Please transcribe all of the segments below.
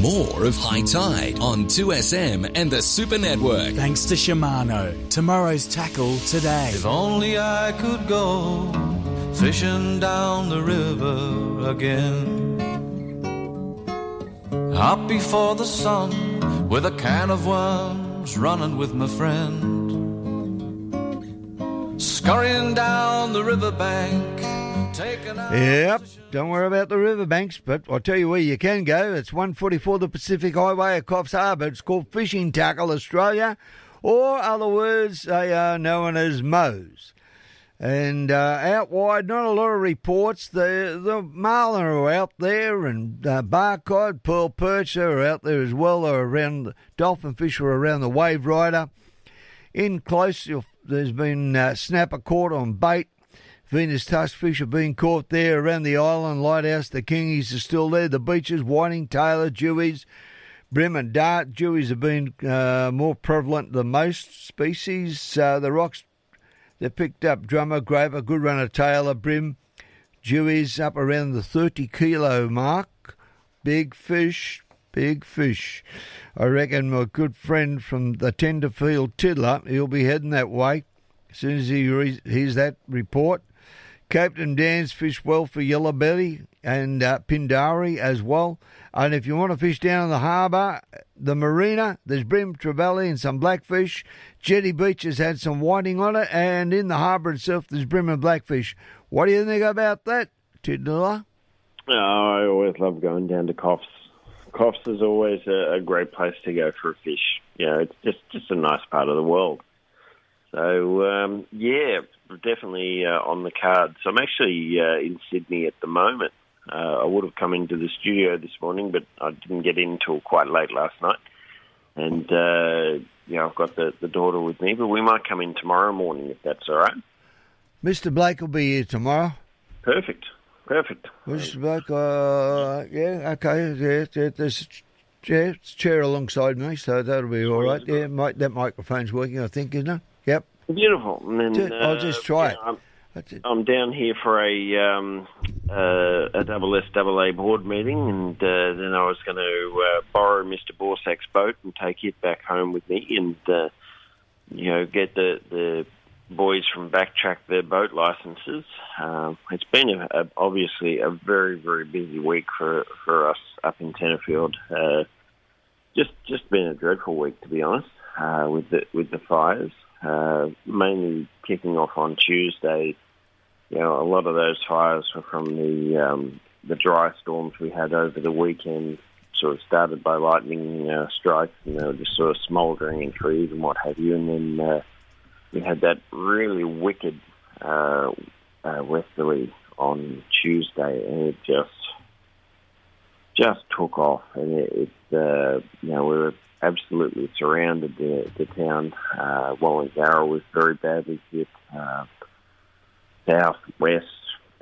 more of High Tide on 2SM and the Super Network. Thanks to Shimano. Tomorrow's tackle today. If only I could go fishing down the river again. Up before the sun with a can of worms running with my friend. Scurrying down the riverbank. Yep, don't worry about the riverbanks, but I'll tell you where you can go. It's 144 the Pacific Highway at Coffs Harbour. It's called Fishing Tackle Australia, or other words, they are known as Moe's. And uh, out wide, not a lot of reports. The the marlin are out there, and uh, barcod, pearl perch are out there as well. They're around dolphin fish are around the wave rider. In close, there's been uh, snapper caught on bait. Venus tuskfish have been caught there around the island lighthouse. The kingies are still there. The beaches, whiting, tailor, jewies, bream and dart. Jewies have been uh, more prevalent than most species. Uh, the rocks, they picked up drummer, graver, good runner, tailor, bream, jewies up around the 30 kilo mark. Big fish, big fish. I reckon my good friend from the Tenterfield Tiddler, he'll be heading that way as soon as he re- hears that report. Copeton Dam's fish well for yellow belly and uh, pindari as well. And if you want to fish down in the harbour, the marina, there's bream, trevally, and some blackfish. Jetty Beach has had some whiting on it, and in the harbour itself, there's bream and blackfish. What do you think about that, Tiddler? Oh, I always love going down to Coffs. Coffs is always a, a great place to go for a fish. You know, it's just just a nice part of the world. So um, yeah, definitely uh, on the cards. I'm actually uh, in Sydney at the moment. Uh, I would have come into the studio this morning, but I didn't get in till quite late last night. And uh, yeah, I've got the, the daughter with me, but we might come in tomorrow morning if that's all right. Mr. Blake will be here tomorrow. Perfect, perfect. Mr. Blake, uh, yeah, okay, yeah, yeah, there's a chair, chair alongside me, so that'll be all right. Yeah, mic that microphone's working, I think, isn't it? Yep. Beautiful. And then, I'll uh, just try yeah, it. I'm, I'm down here for a um, uh, a double S double A board meeting, and uh, then I was going to uh, borrow Mr. Borsak's boat and take it back home with me, and uh, you know get the the boys from Backtrack their boat licenses. Um, it's been a, a, obviously a very very busy week for for us up in Tenterfield. Uh, just just been a dreadful week to be honest uh, with the with the fires. Uh, mainly kicking off on Tuesday. You know, a lot of those fires were from the um, the dry storms we had over the weekend. Sort of started by lightning uh, strikes, and they were just sort of smouldering in trees and what have you. And then uh, we had that really wicked uh, uh, westerly on Tuesday, and it just just took off. And it, it uh, you know, we were absolutely surrounded the, the town. Uh, Wallangarra was very badly hit. Uh, south, west,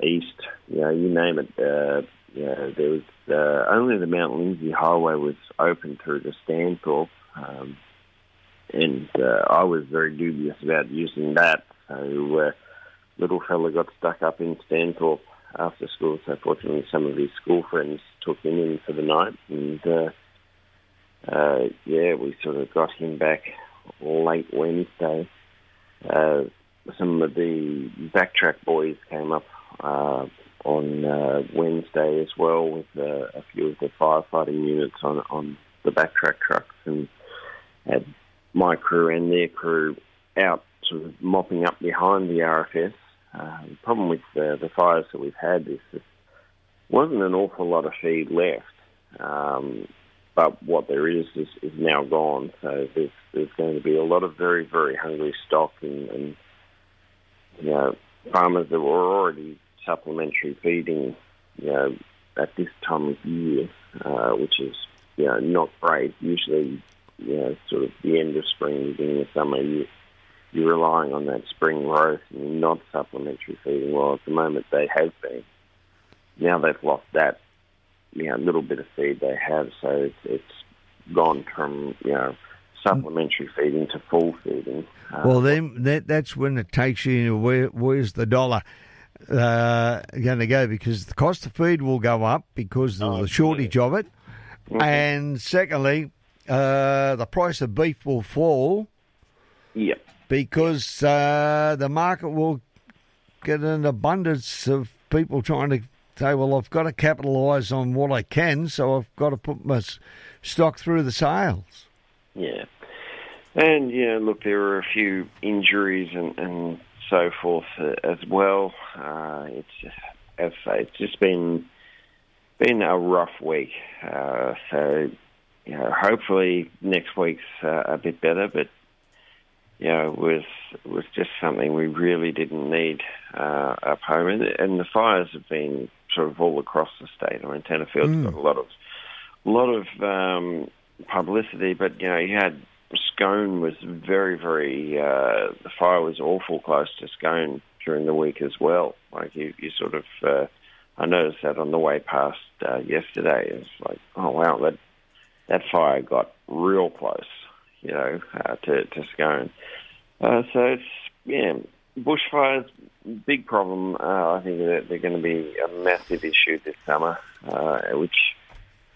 east, you know, you name it. Uh, you know, there was uh, only the Mount Lindesay Highway was open through to Stanthorpe, um, and uh, I was very dubious about using that. So, uh, little fella got stuck up in Stanthorpe after school. So, fortunately, some of his school friends took him in for the night, and uh, uh, yeah, we sort of got him back late Wednesday. Uh, some of the backtrack boys came up uh, on uh, Wednesday as well with uh, a few of the firefighting units on on the backtrack trucks and had my crew and their crew out sort of mopping up behind the RFS. Uh, the problem with the, the fires that we've had is there wasn't an awful lot of feed left. Um, but what there is, is is now gone. So there's there's going to be a lot of very very hungry stock and, and you know farmers that were already supplementary feeding, you know, at this time of year, uh, which is you know not great. Usually, you know, sort of the end of spring, beginning of summer, you you're relying on that spring growth and not supplementary feeding. Well, at the moment they have been. Now they've lost that you know little bit of feed they have, so it's, it's gone from you know supplementary feeding to full feeding. Uh, Well, then that that's when it takes you into where where's the dollar uh, going to go because the cost of feed will go up because of the shortage of it, And secondly, uh, the price of beef will fall Yep. because uh, the market will get an abundance of people trying to say, well, I've got to capitalise on what I can, so I've got to put my stock through the sales. Yeah. And, yeah, look, there were a few injuries and, and so forth uh, as well. Uh, it's just, as I say, it's just been been a rough week. Uh, so, you know, hopefully next week's uh, a bit better, but, you know, it was, it was just something we really didn't need uh, up home. And, and the fires have been sort of all across the state. I mean, Tenterfield's got a lot of a lot of um, publicity, but you know, you had Scone was very, very. Uh, the fire was awful close to Scone during the week as well. Like you, you sort of. Uh, I noticed that on the way past uh, yesterday. It's like, oh wow, that that fire got real close, you know, uh, to to Scone. Uh, so it's yeah, bushfires, big problem. Uh, I think that they're going to be a massive issue this summer, uh, which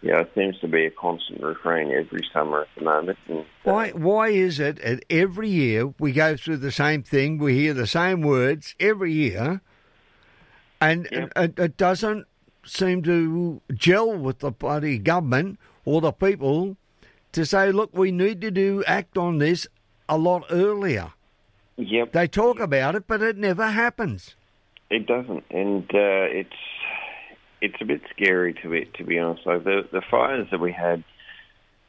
you know seems to be a constant refrain every summer at the moment. And, uh, Why? Why is it that every year we go through the same thing, we hear the same words every year, and Yep. it, it doesn't seem to gel with the bloody government or the people to say, look, we need to do act on this a lot earlier. Yep, They talk about it, but it never happens. it doesn't, and uh, it's it's a bit scary to be to be honest. Like the the fires that we had,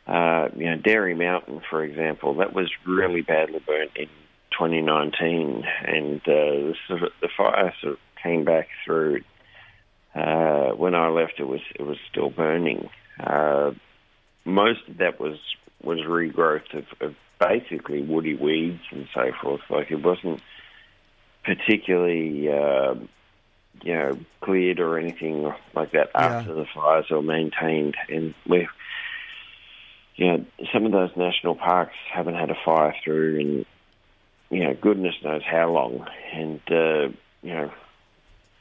uh, you know, Dairy Mountain, for example, that was really badly burnt in 2019, and uh, the, the fire sort of came back through. Uh, when I left, it was it was still burning. Uh, most of that was was regrowth of, of basically woody weeds and so forth. Like it wasn't particularly, uh, you know, cleared or anything like that after the fires or maintained. And we, you know, some of those national parks haven't had a fire through in, you know, goodness knows how long. And, uh, you know,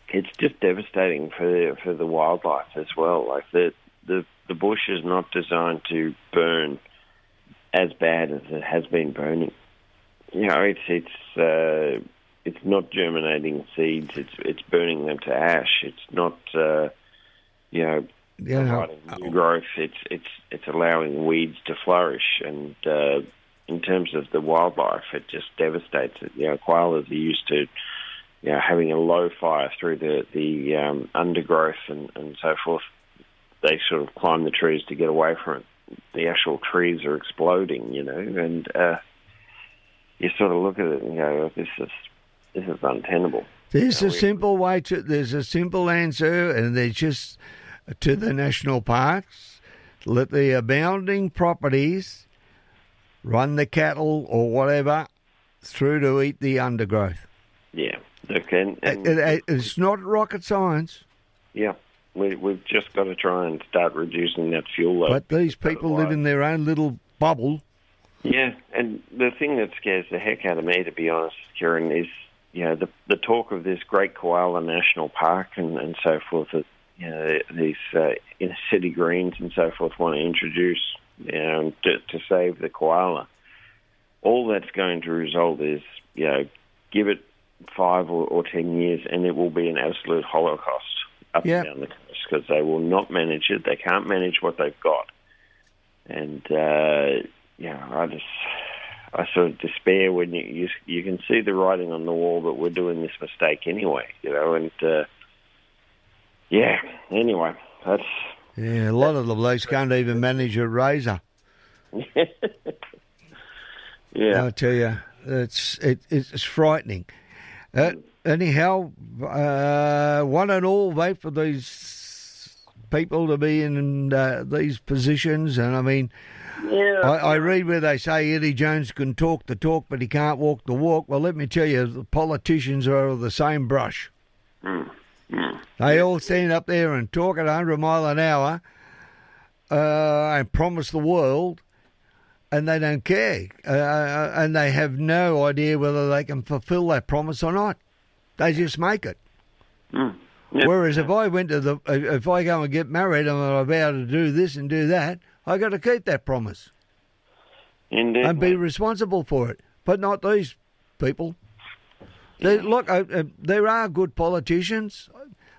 it's just devastating for the, for the wildlife as well. Like the, the, the bush is not designed to burn as bad as it has been burning. You know, it's it's uh, it's not germinating seeds. It's it's burning them to ash. It's not uh, you know know, providing new growth. It's it's it's allowing weeds to flourish. And uh, in terms of the wildlife, it just devastates it. You know, koalas are used to you know having a low fire through the the um, undergrowth and and so forth. They sort of climb the trees to get away from it the actual trees are exploding, you know, and uh, you sort of look at it and go, "This is this is untenable." There's Yeah, a simple way to. There's a simple answer, and they're just to the national parks. Let the abounding properties run the cattle or whatever through to eat the undergrowth. Yeah, look, and, and It- it- it's not rocket science, yeah, we, we've just got to try and start reducing that fuel load. but these people live in their own little bubble. Yeah, and the thing that scares the heck out of me, to be honest, Kieran, is you know the the talk of this Great Koala National Park and, and so forth that you know these uh, inner city greens and so forth want to introduce you know to, to save the koala. All that's going to result is you know give it five or, or ten years and it will be an absolute holocaust up Yeah. and down the because they will not manage it. They can't manage what they've got, and uh, yeah, I just I sort of despair when you, you you can see the writing on the wall that we're doing this mistake anyway, you know, and uh, yeah. Anyway, that's Yeah, a lot of the blokes can't even manage a razor. yeah. I tell you, it's it, it's frightening. Uh, anyhow, uh, one and all vote for these people to be in uh, these positions, and I mean, yeah. I, I read where they say Eddie Jones can talk the talk, but he can't walk the walk. Well, let me tell you, the politicians are of the same brush. They all stand up there and talk at 100 mile an hour uh, and promise the world, and they don't care. Uh, and they have no idea whether they can fulfill that promise or not. They just make it. Yep. Whereas if I went to the, if I go and get married and I'm about to do this and do that, I got to keep that promise Indeed. and be responsible for it. But not these people. They, look, uh, uh, there are good politicians.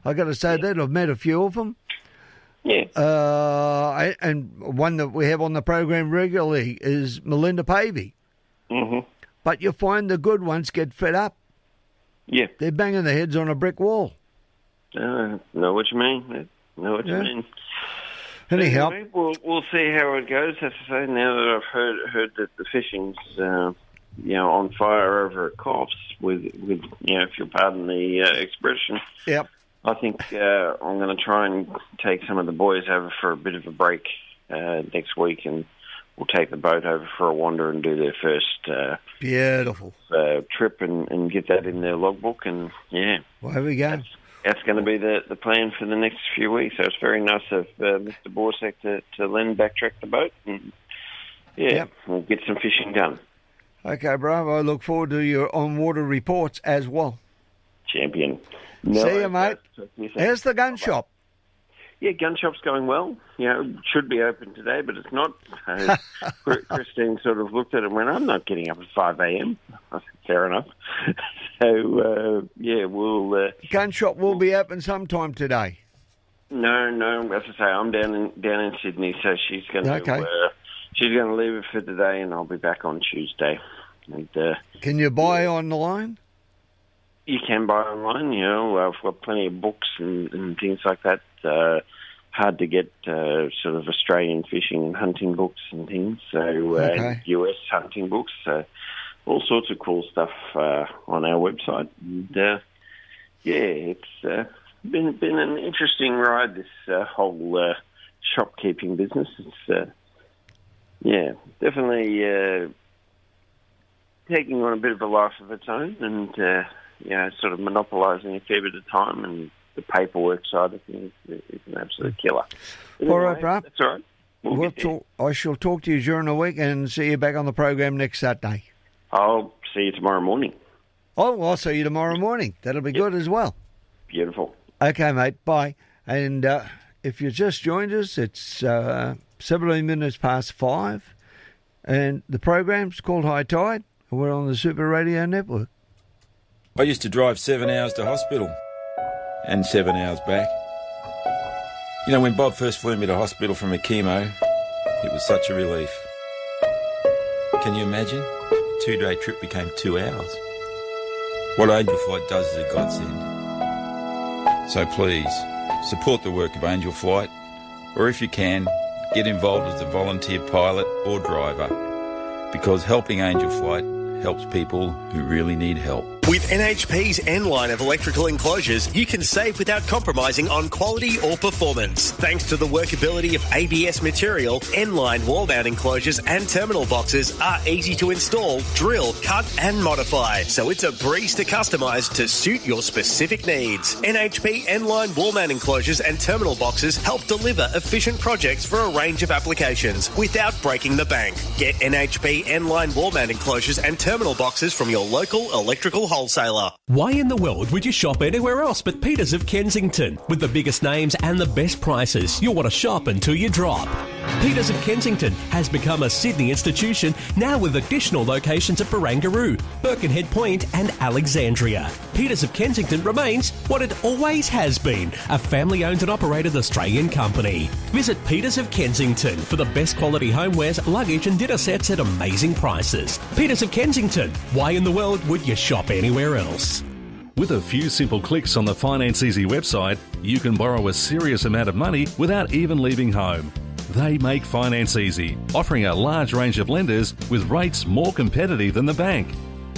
I got to say that I've met a few of them. yeah. Uh, I- and one that we have on the program regularly is Melinda Pavey. hmm But you find the good ones get fed up. Yeah. They're banging their heads on a brick wall. Uh, know what you mean. Know what Yeah. you mean. Anyhow, Anyway, we'll we'll see how it goes. I have to say, now that I've heard heard that the fishing's uh, you know on fire over at Coffs, with with you know if you'll pardon the uh, expression, yep. I think uh, I'm going to try and take some of the boys over for a bit of a break uh, next week, and we'll take the boat over for a wander and do their first uh, Beautiful. uh, trip and, and get that in their logbook. And yeah, Well, here we go. that's going to be the, the plan for the next few weeks. So it's very nice of uh, Mr. Borsak to, to lend backtrack the boat, and yeah, Yep. we'll get some fishing done. Okay, Bravo. I look forward to your on water reports as well. Champion. See you, mate. Here's soon. How's the gun shop? Yeah, gun shop's going well. You know, should be open today, but it's not. So Chr- Christine sort of looked at it and went, "I'm not getting up at five a.m." I said, Fair enough. so uh, yeah, we'll. Uh, Gun shop will be open sometime today. no, no. As I say, I'm down in down in Sydney, so she's going to. Okay. Uh, she's going to leave it for today, and I'll be back on Tuesday. And uh, Can you buy on the line? you can buy online. You know, I've got plenty of books and, and things like that. Uh, hard to get uh, sort of Australian fishing and hunting books and things. So uh, Okay. US hunting books. So all sorts of cool stuff uh, on our website. And, uh, yeah, it's uh, been been an interesting ride. This uh, whole uh, shopkeeping business. It's uh, yeah, definitely. Uh, taking on a bit of a life of its own and, uh, you know, sort of monopolising a fair bit of time and the paperwork side of things is an absolute killer. But All right, anyway, bro. That's all right. We'll We'll talk, I shall talk to you during the week and see you back on the program next Saturday. I'll see you tomorrow morning. Oh, I'll see you tomorrow morning. That'll be good as well. Beautiful. Okay, mate. Bye. And uh, if you just joined us, it's uh, 17 minutes past five, and the program's called High Tide. and We're on the Super Radio Network. I used to drive seven hours to hospital and seven hours back. You know, when Bob first flew me to hospital from a chemo, it was such a relief. Can you imagine? A two day trip became two hours. What Angel Flight does is a godsend. So please, support the work of Angel Flight, or if you can, get involved as a volunteer pilot or driver, because helping Angel Flight helps people who really need help. With NHP's N line of electrical enclosures, you can save without compromising on quality or performance. Thanks to the workability of ABS material, N line wall mount enclosures and terminal boxes are easy to install, drill, cut, and modify. So it's a breeze to customize to suit your specific needs. NHP N line wall mount enclosures and terminal boxes help deliver efficient projects for a range of applications without breaking the bank. Get NHP N line wall mount enclosures and terminal boxes from your local electrical wholesaler. Why in the world would you shop anywhere else but Peters of Kensington? With the biggest names and the best prices, you'll want to shop until you drop. Peters of Kensington has become a Sydney institution now with additional locations at Barangaroo, Birkenhead Point, and Alexandria. Peters of Kensington remains what it always has been a family owned and operated Australian company. Visit Peters of Kensington for the best quality homewares, luggage, and dinner sets at amazing prices. Peters of Kensington, why in the world would you shop anywhere else? With a few simple clicks on the Finance Easy website, you can borrow a serious amount of money without even leaving home. They make finance easy, offering a large range of lenders with rates more competitive than the bank.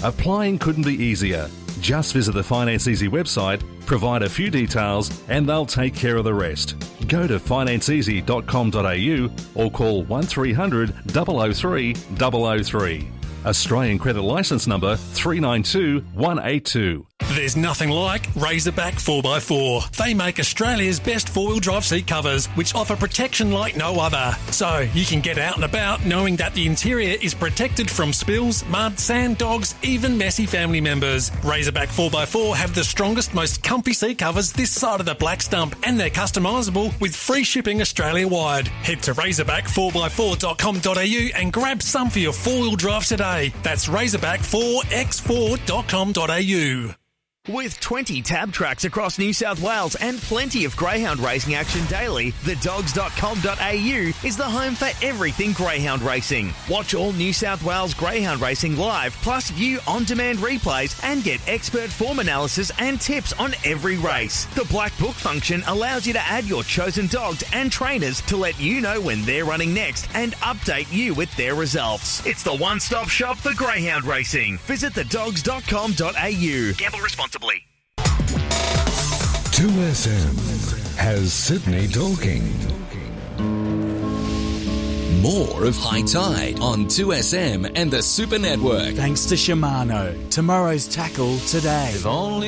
Applying couldn't be easier. Just visit the Finance Easy website, provide a few details, and they'll take care of the rest. Go to financeeasy.com.au or call 1300 003 003. Australian credit license number 392182. There's nothing like Razorback 4x4. They make Australia's best four wheel drive seat covers, which offer protection like no other. So you can get out and about knowing that the interior is protected from spills, mud, sand, dogs, even messy family members. Razorback 4x4 have the strongest, most comfy seat covers this side of the black stump, and they're customisable with free shipping Australia wide. Head to razorback4x4.com.au and grab some for your four wheel drive today. That's razorback4x4.com.au. With 20 tab tracks across New South Wales and plenty of greyhound racing action daily, thedogs.com.au is the home for everything greyhound racing. Watch all New South Wales greyhound racing live, plus view on demand replays and get expert form analysis and tips on every race. The Black Book function allows you to add your chosen dogs and trainers to let you know when they're running next and update you with their results. It's the one stop shop for greyhound racing. Visit thedogs.com.au. Gamble responsibly. 2SM has Sydney talking. More of High Tide on 2SM and the Super Network. Thanks to Shimano. Tomorrow's tackle today.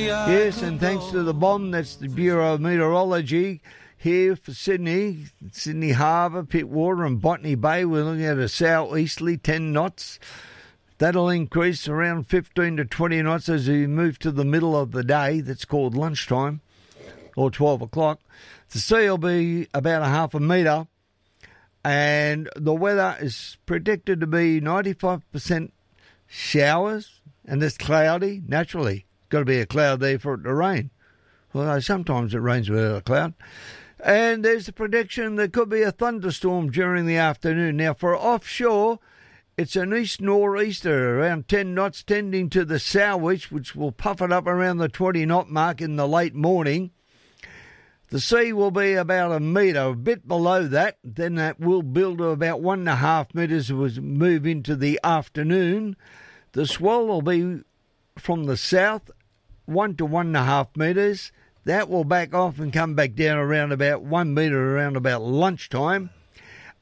Yes, and thanks to the bomb, that's the Bureau of Meteorology here for Sydney, Sydney Harbour, Pittwater, and Botany Bay. We're looking at a southeasterly 10 knots. That'll increase around 15 to 20 knots as we move to the middle of the day. That's called lunchtime or 12 o'clock. The sea will be about a half a metre, and the weather is predicted to be 95% showers, and it's cloudy. Naturally, got to be a cloud there for it to rain. Well, sometimes it rains without a cloud. And there's a prediction there could be a thunderstorm during the afternoon. Now, for offshore, it's an east nor'easter around 10 knots, tending to the southwest, which will puff it up around the 20 knot mark in the late morning. The sea will be about a metre, a bit below that. Then that will build to about one and a half metres as we move into the afternoon. The swell will be from the south, one to one and a half metres. That will back off and come back down around about one metre around about lunchtime.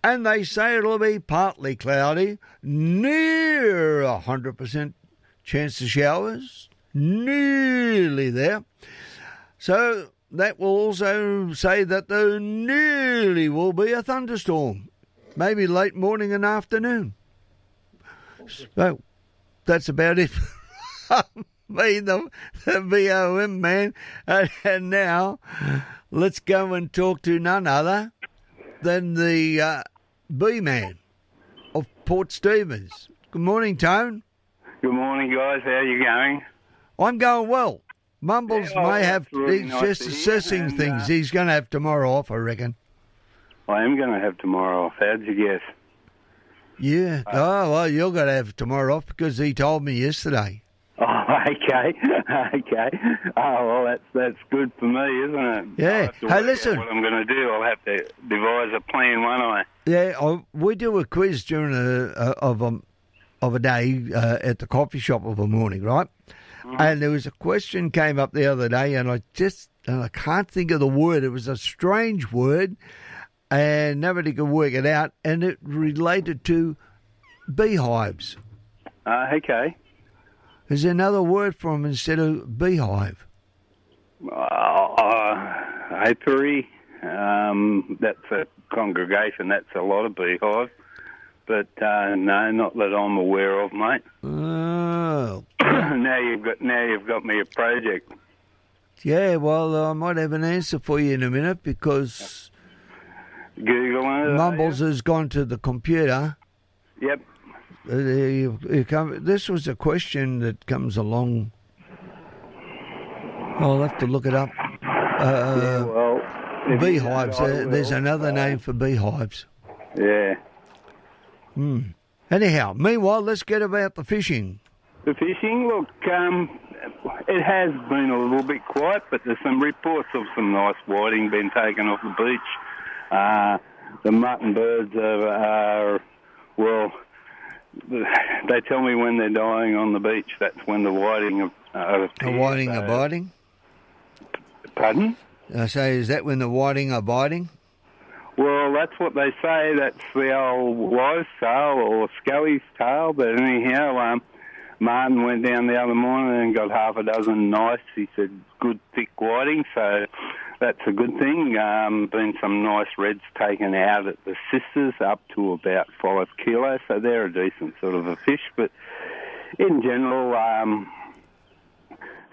And they say it'll be partly cloudy, near a 100% chance of showers, nearly there. So that will also say that there nearly will be a thunderstorm, maybe late morning and afternoon. So that's about it. Me, the, the BOM man. And, and, now let's go and talk to none other than the uh, B man of Port Stephens. Good morning, Tone. Good morning, guys. How are you going? I'm going well. Mumbles Yeah, oh, may have. really he's nice just assessing and, things. uh, he's going to have tomorrow off, I reckon. I am going to have tomorrow off. How'd you guess? Yeah. Uh, oh well, you're going to have tomorrow off because he told me yesterday. Oh, okay, okay. Oh, well, that's that's good for me, isn't it? Yeah. I'll have to Hey, listen. What I'm going to do? I'll have to devise a plan, won't I? Yeah, I, we do a quiz during a, a of a of a day uh, at the coffee shop of a morning, right? And there was a question came up the other day, and I just and I can't think of the word. It was a strange word, and nobody could work it out. And it related to beehives. Uh, okay. Is there another word for them instead of beehive? Uh, uh, apiary. Um, that's a congregation. That's a lot of beehives. But uh, no, not that I'm aware of, mate. Oh, now you've got now you've got me a project. yeah. Well, I might have an answer for you in a minute because Google. Mumbles has gone to the computer. Yep. Uh, you- you come- this was a question that comes along. I'll have to look it up. Uh, well, beehives. Uh, there's another name for beehives. Yeah. Hmm. Anyhow, meanwhile, let's get about the fishing. The fishing, look, um, it has been a little bit quiet, but there's some reports of some nice whiting being taken off the beach. Uh, the mutton birds are, are, well, they tell me when they're dying on the beach. That's when the whiting of uh, The whiting are biting. Pardon? I say, is that when the whiting are biting? Well, that's what they say. That's the old wives' tale or Scully's tale. But anyhow, um, Martin went down the other morning and got half a dozen nice. He said good thick whiting, so that's a good thing. Um, been some nice reds taken out at the sisters, up to about five kilos, so they're a decent sort of a fish. But in general, um,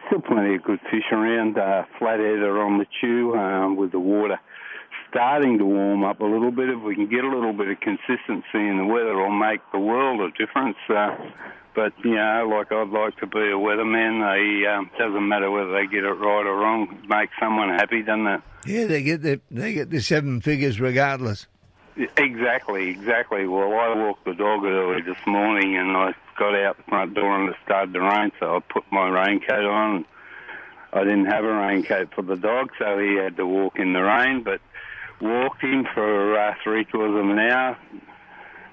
still plenty of good fish around. Uh, flathead are on the chew um, with the water starting to warm up a little bit. If we can get a little bit of consistency in the weather, it'll make the world of difference. Uh, but you know, like I'd like to be a weatherman. They um, doesn't matter whether they get it right or wrong. Make someone happy, doesn't it? Yeah, they get the they get the seven figures regardless. Exactly, exactly. Well, I walked the dog early this morning, and I got out the front door and it started to rain, so I put my raincoat on. I didn't have a raincoat for the dog, so he had to walk in the rain. But walked him for uh, three quarters of an hour.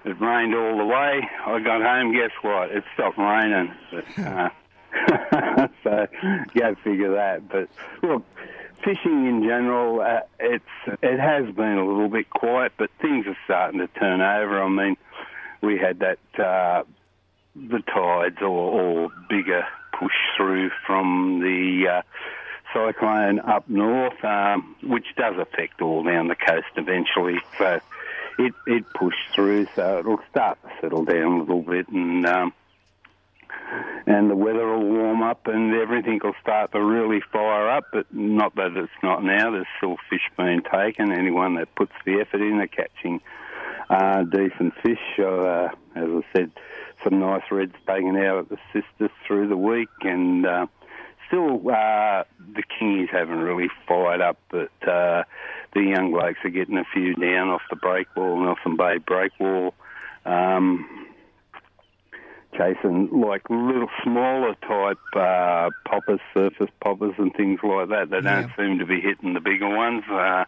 It rained all the way. I got home. Guess what? It stopped raining. Uh, so go figure that. But look, fishing in general, uh, it's it has been a little bit quiet, but things are starting to turn over. I mean, we had that uh, the tides or, or bigger push through from the uh, cyclone up north, um, which does affect all down the coast eventually. So it it pushed through, so it'll start to settle down a little bit, and um, and the weather will warm up, and everything will start to really fire up. But not that it's not now. There's still fish being taken. Anyone that puts the effort in, they're catching uh, decent fish. Uh, as I said, some nice reds taken out at the sisters through the week, and uh, still uh, the kingies haven't really fired up, but uh, the young blokes are getting a few down off the breakwall, Nelson Bay breakwall. Um, chasing like little smaller type uh, poppers, surface poppers, and things like that. They don't seem to be hitting the bigger ones. Uh,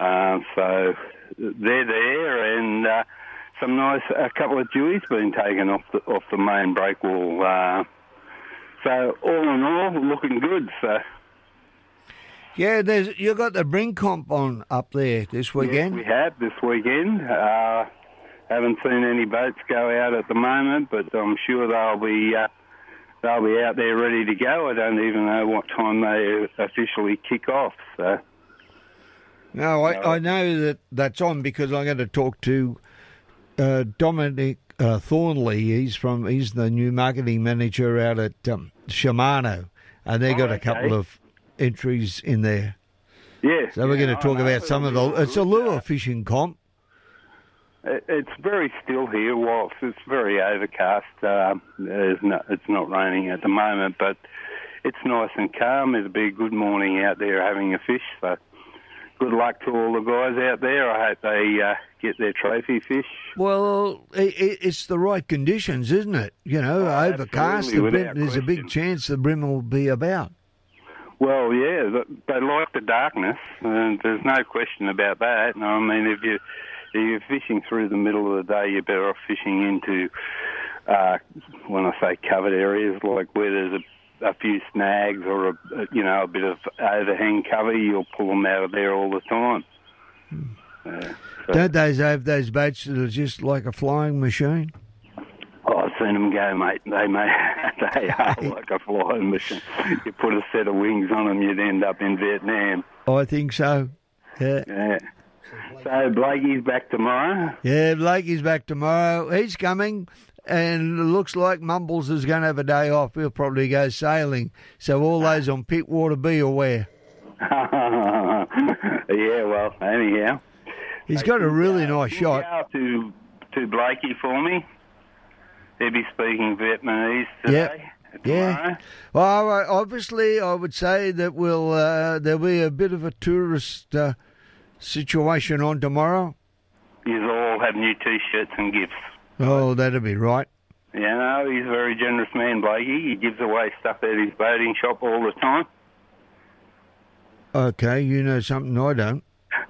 uh, so they're there, and uh, some nice a couple of jewies been taken off the off the main breakwall. Uh, so all in all, looking good. So Yeah, there's you got the Bring Comp on up there this weekend. We have this weekend. Uh, haven't seen any boats go out at the moment, but I'm sure they'll be uh, they'll be out there ready to go. I don't even know what time they officially kick off. So No, I, I know that that's on because I'm going to talk to uh, Dominic uh, Thornley. He's from he's the new marketing manager out at um, Shimano, and they got a couple of entries in there. yeah. So we're yeah, going to talk about some of the. It's a lure fishing comp. It's very still here. Whilst it's very overcast, um, there's no, it's not raining at the moment, but it's nice and calm. It'll be a good morning out there having a fish. So, good luck to all the guys out there. I hope they uh, get their trophy fish. Well, i i it's the right conditions, isn't it? You know, overcast. The absolutely, bream, there's a big chance the bream will be about. Well, yeah, they like the darkness, and there's no question about that. I mean, if you if you're fishing through the middle of the day, you're better off fishing into, uh, when I say covered areas, like where there's a, a few snags or a, you know a bit of overhang cover. You'll pull them out of there all the time. Uh, so- Don't those have those boats that are just like a flying machine? Oh, I've seen them go, mate. They may they are like a flying machine. You put a set of wings on them, you'd end up in Vietnam. I think so. Yeah. Yeah. So Blakey's back tomorrow. Yeah, Blakey's back tomorrow. He's coming, and it looks like Mumbles is going to have a day off. He'll probably go sailing. So all those on Pittwater, be aware. yeah, well, anyhow. He's got a really nice shot. To to Blakey for me. He'll be speaking Vietnamese today. Yeah. Well, obviously, I would say that we'll uh, there'll be a bit of a tourist uh, situation on tomorrow. You all have new T-shirts and gifts. Oh, that'll be right. You know, he's a very generous man, Blakey. He gives away stuff at his boating shop all the time. Okay, you know something I don't.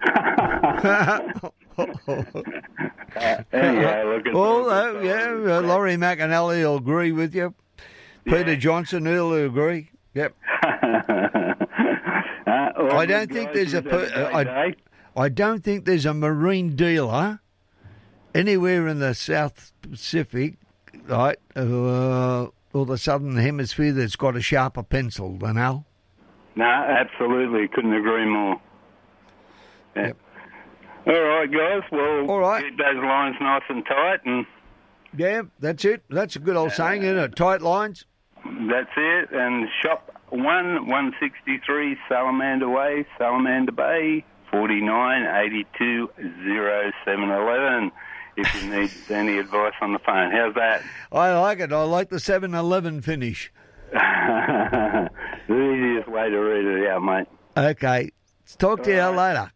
Anyhow, look at Oh, uh, yeah, uh, Laurie McAnally will agree with you. Peter Johnson, he'll agree. Yep. I don't think there's a. Per, I, I don't think there's a marine dealer anywhere in the South Pacific, right, uh, or the Southern Hemisphere that's got a sharper pencil than Al. No, absolutely. Couldn't agree more. Yeah. Yep. All right, guys. Well, All right. keep those lines nice and tight. and Yeah, that's it. That's a good old uh, saying, isn't it? Tight lines. That's it. And shop 1, 163 Salamander Way, Salamander Bay, 49 82 0711. If you need any advice on the phone, how's that? I like it. I like the 7-Eleven finish. the easiest way to read it out, mate. Okay. Let's Talk to you later.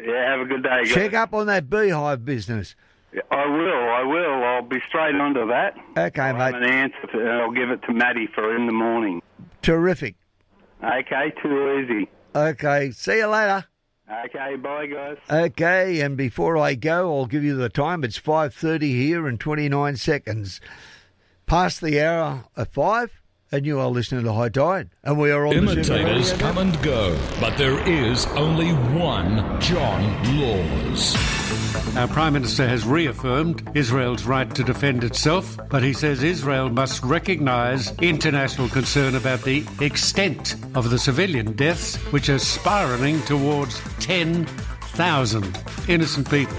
Yeah, have a good day, guys. Check up on that beehive business. I will, I will. I'll be straight onto that. Okay, I'll mate. have an answer, and I'll give it to Maddie for in the morning. Terrific. Okay, too easy. Okay. See you later. Okay, bye, guys. Okay, and before I go, I'll give you the time. It's 5.30 here and 29 seconds. Past the hour of 5, and you are listening to High Tide. And we are on the Super Imitators Radio come and go, but there is only one John Laws. Our Prime Minister has reaffirmed Israel's right to defend itself, but he says Israel must recognise international concern about the extent of the civilian deaths, which are spiralling towards 10,000 innocent people.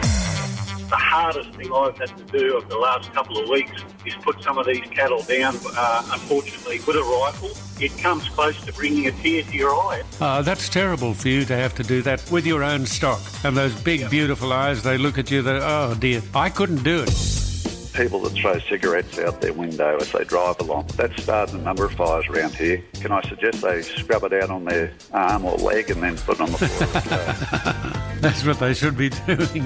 The hardest thing I've had to do over the last couple of weeks is put some of these cattle down, uh, unfortunately, with a rifle. It comes close to bringing a tear to your eye. Uh, that's terrible for you to have to do that with your own stock. And those big, beautiful eyes, they look at you, they oh dear, I couldn't do it. people that throw cigarettes out their window as they drive along. That's started a number of fires around here. Can I suggest they scrub it out on their arm or leg and then put it on the floor? That's what they should be doing.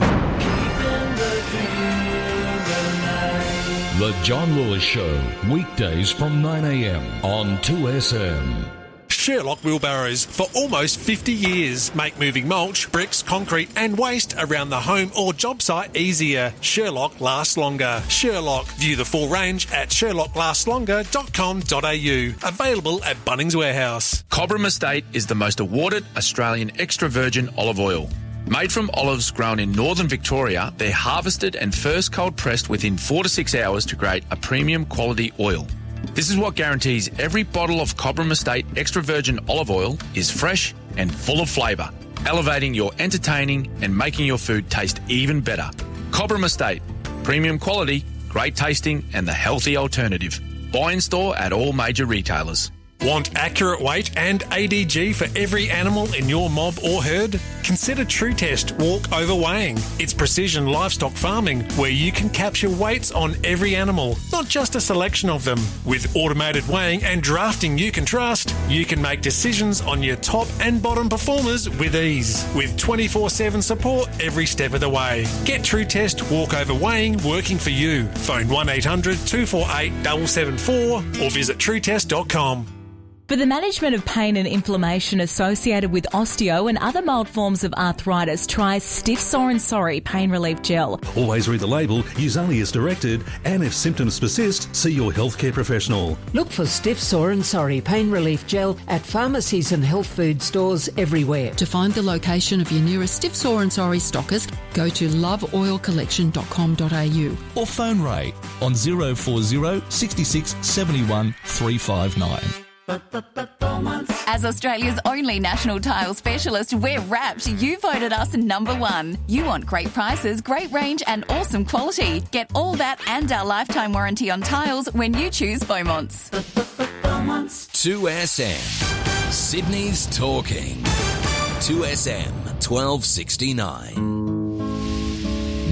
The John Laws Show, weekdays from 9am on 2SM. Sherlock wheelbarrows for almost 50 years make moving mulch, bricks, concrete, and waste around the home or job site easier. Sherlock lasts longer. Sherlock. View the full range at sherlocklastslonger.com.au. Available at Bunnings Warehouse. Cobram Estate is the most awarded Australian extra virgin olive oil. Made from olives grown in northern Victoria, they're harvested and first cold pressed within four to six hours to create a premium quality oil. This is what guarantees every bottle of Cobram Estate extra virgin olive oil is fresh and full of flavour, elevating your entertaining and making your food taste even better. Cobram Estate, premium quality, great tasting, and the healthy alternative. Buy in store at all major retailers. Want accurate weight and ADG for every animal in your mob or herd? Consider Tru-Test Walk Over Weighing. It's precision livestock farming where you can capture weights on every animal, not just a selection of them. With automated weighing and drafting you can trust, you can make decisions on your top and bottom performers with ease. With 24 7 support every step of the way. Get Tru-Test Walk Over Weighing working for you. Phone 1 800 248 774 or visit truetest.com. For the management of pain and inflammation associated with osteo and other mild forms of arthritis, try Stiff Sore and Sorry Pain Relief Gel. Always read the label, use only as directed, and if symptoms persist, see your healthcare professional. Look for Stiff Sore and Sorry Pain Relief Gel at pharmacies and health food stores everywhere. To find the location of your nearest Stiff Sore and Sorry stockist, go to loveoilcollection.com.au or phone Ray on 040 66 71 359. As Australia's only national tile specialist, we're wrapped. You voted us number one. You want great prices, great range, and awesome quality. Get all that and our lifetime warranty on tiles when you choose Beaumont's. 2SM. Sydney's talking. 2SM 1269.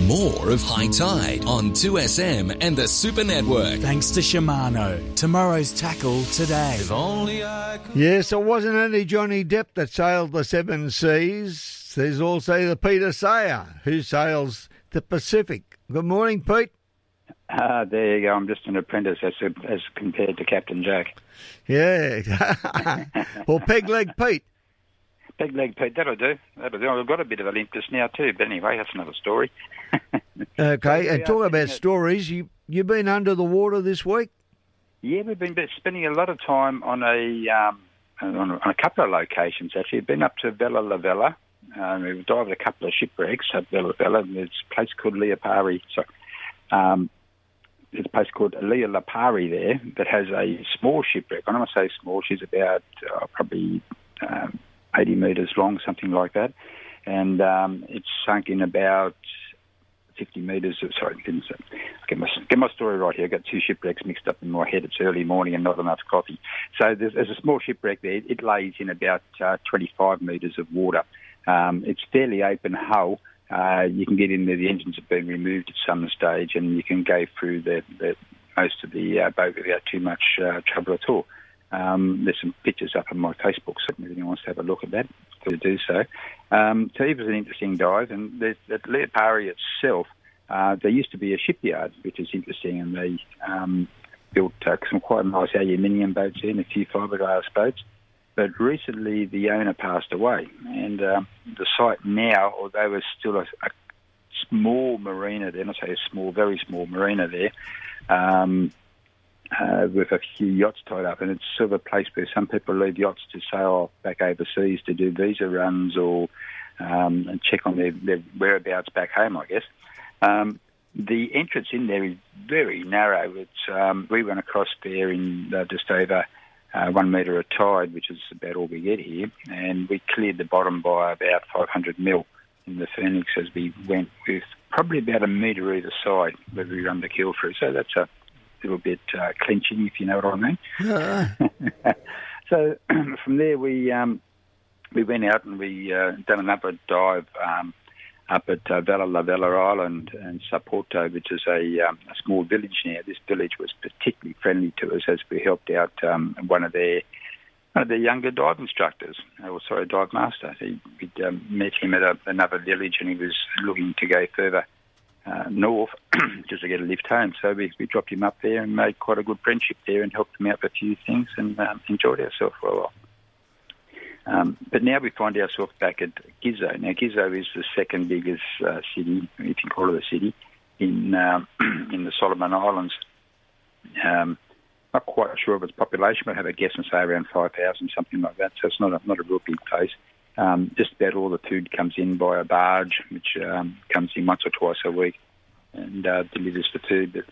More of High Tide on 2SM and the Super Network. Thanks to Shimano. Tomorrow's tackle today. If only I Yes, it wasn't only Johnny Depp that sailed the seven seas. There's also the Peter Sayre who sails the Pacific. Good morning, Pete. Ah, there you go. I'm just an apprentice as, as compared to Captain Jack. Yeah. well, Peg Leg Pete. Big leg Pete, that'll do. That'll do. I've got a bit of a limp now too, but anyway, that's another story. Okay, and Yeah, talk about stories. You you've been under the water this week. Yeah, we've been spending a lot of time on a um, on, a- on a couple of locations actually. We've been up to Vella Lavella. Um, we've dived a couple of shipwrecks at Vella Lavella. There's a place called Liapari. So, um, there's a place called Liapari there that has a small shipwreck. I don't want to say small, she's about uh, probably um, 80 metres long, something like that. And um, it's sunk in about 50 metres of, sorry, didn't say, get my, get my story right here. I've got two shipwrecks mixed up in my head. It's early morning and not enough coffee. So there's, there's a small shipwreck there. It lays in about uh, 25 metres of water. Um, it's fairly open hull. Uh, you can get in there. The engines have been removed at some stage, and you can go through the, the most of the uh, boat without too much uh, trouble at all. Um, there's some pictures up on my Facebook, so if anyone wants to have a look at that, to do so. Um, was an interesting dive, and at Liapari itself, uh, there used to be a shipyard, which is interesting, and they um, built uh, some quite nice aluminium boats in, a few fiberglass boats. But recently, the owner passed away, and um, the site now, although there's still a, a small marina there, I say a small, very small marina there, um, uh, with a few yachts tied up, and it's sort of a place where some people leave yachts to sail back overseas to do visa runs or um, and check on their, their whereabouts back home, I guess. Um, the entrance in there is very narrow. It's um, we went across there in uh, just over uh, one metre of tide, which is about all we get here, and we cleared the bottom by about 500 mil in the Phoenix as we went with probably about a metre either side where we run the keel through. So that's a little bit uh, clenching, if you know what I mean. Yeah. so from there we um, we went out and we uh, done another dive um, up at uh, Vella Lavella Island and Saporto, which is a, um, a small village now. This village was particularly friendly to us as we helped out um, one of their one of their younger dive instructors, or sorry, dive master. He, we'd um, met him at a, another village and he was looking to go further uh, north just to get a lift home. So we, we dropped him up there and made quite a good friendship there and helped him out with a few things and um, enjoyed ourselves for a while. Um, but now we find ourselves back at Gizo. Now Gizo is the second biggest uh, city, if you call it a city, in um, in the Solomon Islands. Um, not quite sure of its population, but I have a guess and say around 5,000, something like that. So it's not a, not a real big place. Um, just about all the food comes in by a barge, which um, comes in once or twice a week and uh, delivers the food. But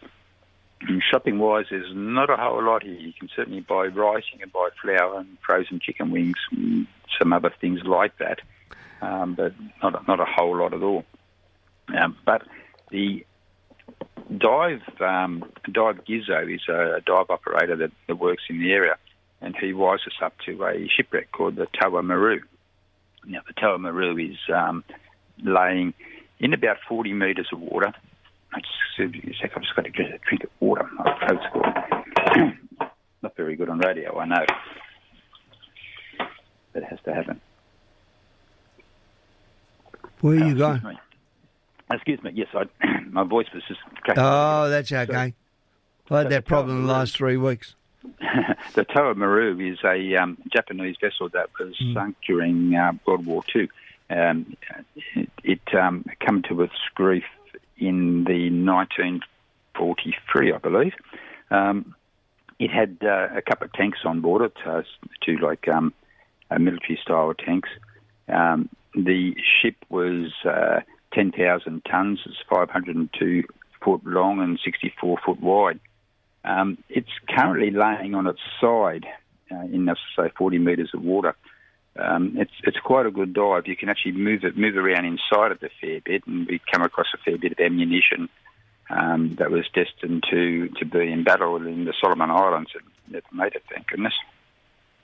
shopping wise, there's not a whole lot here. You can certainly buy rice, you can buy flour and frozen chicken wings, and some other things like that, um, but not a, not a whole lot at all. Um, but the dive um, dive Gizo is a dive operator that, that works in the area, and he wires us up to a shipwreck called the Toa Maru. Now, the Toa Maru is um, laying in about 40 metres of water. Just a sec, I've just got to get a drink of water. Old school. Not very good on radio, I know. But it has to happen. Where are you going? Me. Excuse me. Yes, I, my voice was just cracking. Oh, that's okay. I had that problem the last three weeks. the Toa Maru is a um, Japanese vessel that was Mm. sunk during uh, World War II. Um, it it um, came to its grief in the 1943, I believe. Um, it had uh, a couple of tanks on board it, uh, two like um, uh, military-style tanks. Um, the ship was uh, 10,000 tons. It's 502 foot long and 64 foot wide. Um, it's currently laying on its side uh, in, say, 40 metres of water. Um, it's it's quite a good dive. You can actually move it move around inside of the fair bit, and we come across a fair bit of ammunition um, that was destined to, to be in battle in the Solomon Islands. And it made it, thank goodness.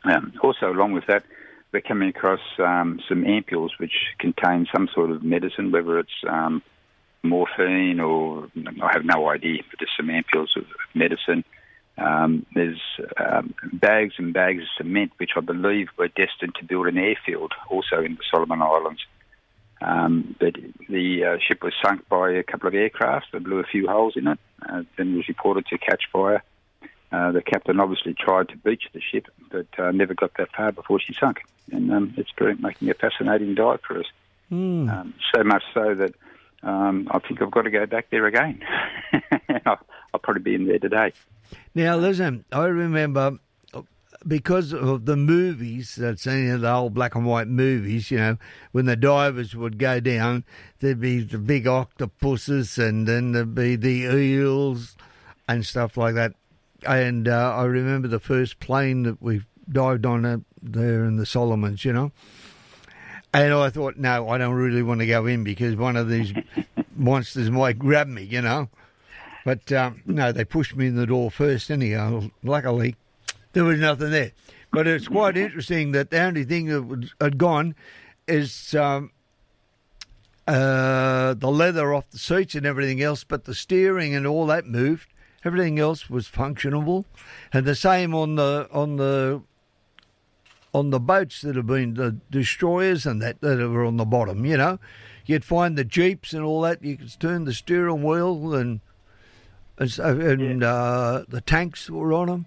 Um, also, along with that, we're coming across um, some ampules which contain some sort of medicine, whether it's um, morphine or I have no idea, but there's some ampules of medicine. Um, there's um, bags and bags of cement, which I believe were destined to build an airfield, also in the Solomon Islands. Um, but the uh, ship was sunk by a couple of aircraft that blew a few holes in it. Uh, then was reported to catch fire. Uh, the captain obviously tried to beach the ship, but uh, never got that far before she sunk. And um, it's making a fascinating dive for us. Mm. Um, so much so that um, I think I've got to go back there again. I'll, I'll probably be in there today. Now, listen, I remember because of the movies, that's any of the old black and white movies, you know, when the divers would go down, there'd be the big octopuses and then there'd be the eels and stuff like that. And uh, I remember the first plane that we dived on uh, there in the Solomons, you know. And I thought, no, I don't really want to go in because one of these monsters might grab me, you know. But um, no, they pushed me in the door first, anyhow. Luckily, there was nothing there. But it's quite interesting that the only thing that had gone is um, uh, the leather off the seats and everything else, but the steering and all that moved. Everything else was functionable, and the same on the on the on the boats that have been the destroyers and that that are on the bottom. You know, you'd find the jeeps and all that. You could turn the steering wheel and and, so, and uh, the tanks were on them.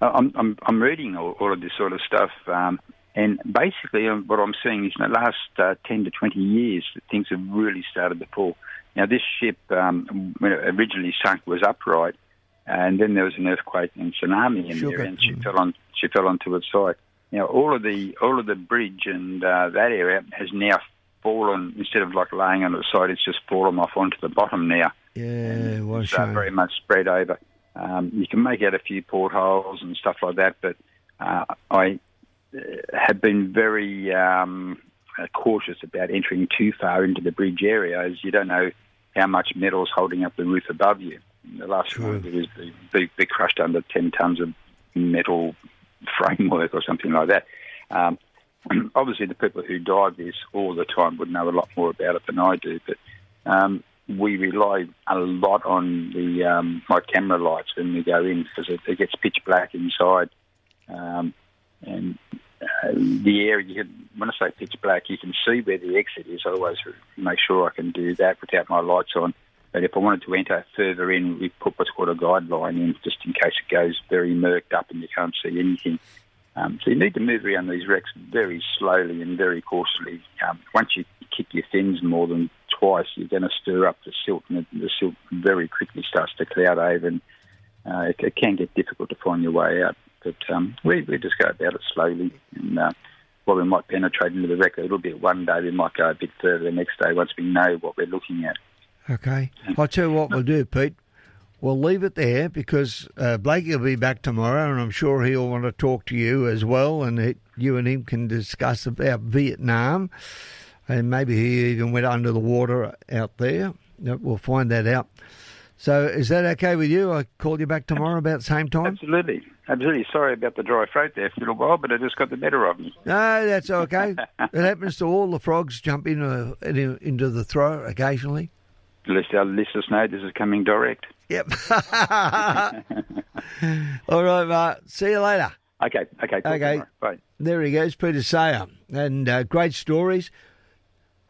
I'm I'm, I'm reading all, all of this sort of stuff, um, and basically um, what I'm seeing is in the last uh, ten to twenty years, things have really started to pull. Now this ship, um, when it originally sunk, was upright, and then there was an earthquake and tsunami in there, and she fell on she fell onto its side. Now all of the all of the bridge and uh, that area has now fallen instead of like laying on its side, it's just fallen off onto the bottom now. Yeah, was It's uh, very much spread over. Um, you can make out a few portholes and stuff like that, but uh, I uh, have been very um, uh, cautious about entering too far into the bridge area, as you don't know how much metal is holding up the roof above you. The last one it was be crushed under 10 tons of metal framework or something like that. Um, obviously, the people who dive this all the time would know a lot more about it than I do, but um, we rely a lot on the um, my camera lights when we go in because it, it gets pitch black inside, um, and uh, the area. You can, when I say pitch black, you can see where the exit is. I always make sure I can do that without my lights on. But if I wanted to enter further in, we put what's called a guideline in, just in case it goes very murked up and you can't see anything. Um, so you need to move around these wrecks very slowly and very cautiously. Um, once you kick your fins more than twice, you're going to stir up the silt, and the, the silt very quickly starts to cloud over, and uh, it, it can get difficult to find your way out. But um, we, we just go about it slowly, and uh, while we might penetrate into the wreck a little bit one day, we might go a bit further the next day once we know what we're looking at. Okay. I'll tell you what we'll do, Pete. We'll leave it there because uh, Blakey will be back tomorrow, and I'm sure he'll want to talk to you as well, and it, you and him can discuss about Vietnam, and maybe he even went under the water out there. We'll find that out. So, is that okay with you? I call you back tomorrow about the same time. Absolutely. Absolutely. Sorry about the dry throat there for a little while, but I just got the better of me. No, that's okay. it happens to all the frogs. Jump in, uh, in- into the throat occasionally. Let our listeners know this is coming direct. Yep. All right, Mark. See you later. Okay. Okay. Okay. tomorrow. Bye. There he goes, Peter Sayre. And uh, great stories.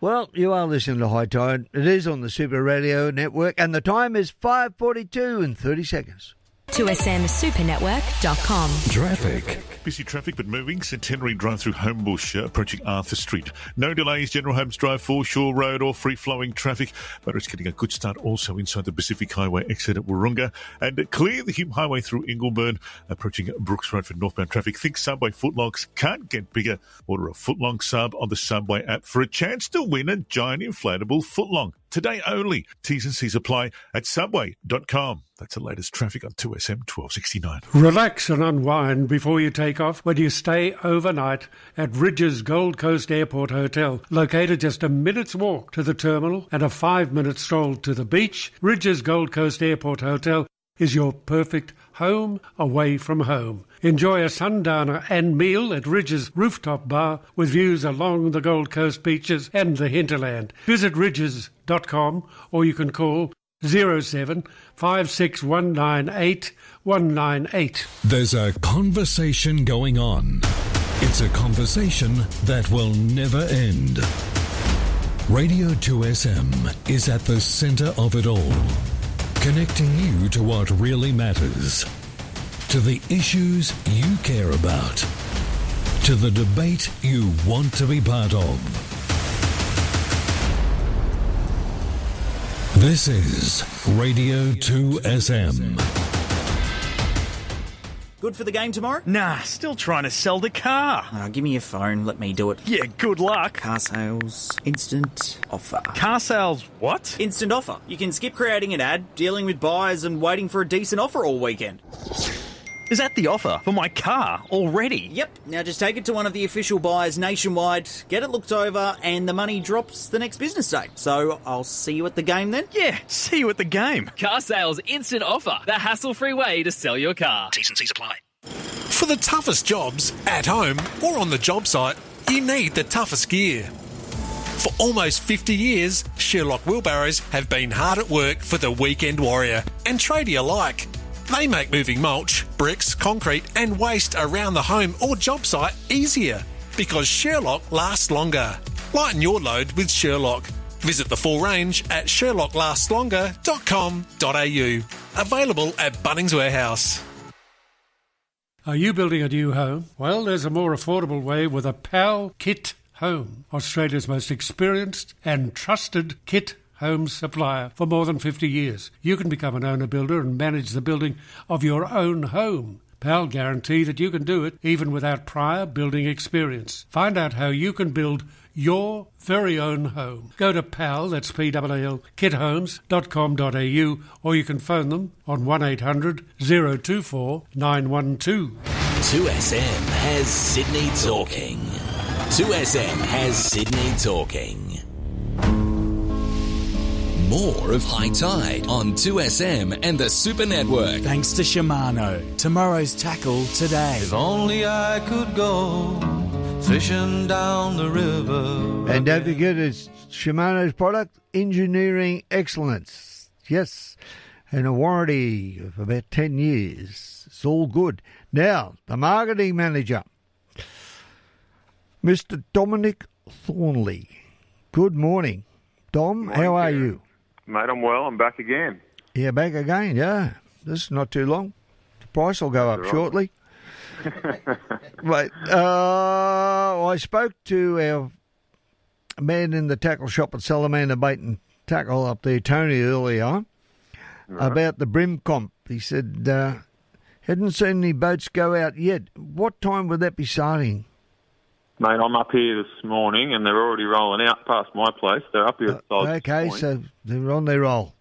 Well, you are listening to High Tide. It is on the Super Radio Network, and the time is 5.42 and 30 seconds. 2smsupernetwork.com. Traffic. Busy traffic but moving. Centenary Drive through Homebush, uh, approaching Arthur Street. No delays. General Holmes Drive, Foreshore Road, all free flowing traffic. But it's getting a good start also inside the Pacific Highway exit at Wahroonga. And clear the Hume Highway through Ingleburn, approaching Brooks Road for northbound traffic. Think subway footlongs can't get bigger. Order a footlong sub on the Subway app for a chance to win a giant inflatable footlong. Today only. T's and C's apply at subway.com. That's the latest traffic on 2SM 1269. Relax and unwind before you take off when you stay overnight at Rydges Gold Coast Airport Hotel. Located just a minute's walk to the terminal and a five minute stroll to the beach, Rydges Gold Coast Airport Hotel is your perfect home away from home. Enjoy a sundowner and meal at Rydges Rooftop Bar with views along the Gold Coast beaches and the hinterland. Visit rydges.com or you can call 07 56198 198. There's a conversation going on. It's a conversation that will never end. Radio 2SM is at the center of it all, connecting you to what really matters, to the issues you care about, to the debate you want to be part of. This is Radio 2SM. Good for the game tomorrow? Nah, still trying to sell the car. Uh, give me your phone. Let me do it. Yeah, good luck. Car sales. Instant offer. Car sales what? Instant offer. You can skip creating an ad, dealing with buyers, and waiting for a decent offer all weekend. Is that the offer for my car already? Yep. Now just take it to one of the official buyers nationwide, get it looked over, and the money drops the next business day. So I'll see you at the game then? Yeah, see you at the game. Car sales instant offer. The hassle free way to sell your car. T's and C's apply. For the toughest jobs, at home or on the job site, you need the toughest gear. For almost 50 years, Sherlock Wheelbarrows have been hard at work for the weekend warrior and tradie alike. They make moving mulch, bricks, concrete, and waste around the home or job site easier because Sherlock lasts longer. Lighten your load with Sherlock. Visit the full range at sherlocklastlonger.com.au. Available at Bunnings Warehouse. Are you building a new home? Well, there's a more affordable way with a PAL Kit Home, Australia's most experienced and trusted kit home supplier for more than 50 years. You can become an owner builder and manage the building of your own home. PAL guarantee that you can do it even without prior building experience. Find out how you can build your very own home. Go to PAL, that's P-A-L, kithomes.com.au or you can phone them on 1800 024 912. 2SM has Sydney talking. 2SM has Sydney talking. More of High Tide on 2SM and the Super Network. Thanks to Shimano. Tomorrow's tackle today. If only I could go fishing down the river. And don't forget, it's Shimano's product, engineering excellence. Yes, and a warranty of about 10 years. It's all good. Now, the marketing manager, Mr. Dominic Thornley. Good morning. Dom, Morning, how are Kieran. you? Mate, I'm well. I'm back again. Yeah, back again, yeah. This is not too long. The price will go up right. shortly. Right. Uh, I spoke to our man in the tackle shop at Salamander Bait and Tackle up there, Tony, earlier, about the bream comp. He said, uh, hadn't seen any boats go out yet. What time would that be starting? Mate, I'm up here this morning and they're already rolling out past my place. They're up here at Uh, okay, so they're on their roll.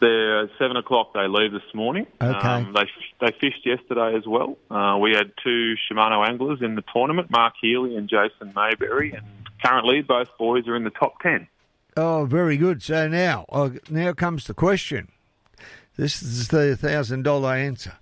They're at 7 o'clock they leave this morning. Okay. Um, they, they fished yesterday as well. Uh, we had two Shimano anglers in the tournament, Mark Healy and Jason Mayberry, and currently both boys are in the top 10. Oh, very good. So now, uh, now comes the question. This is the thousand dollar answer.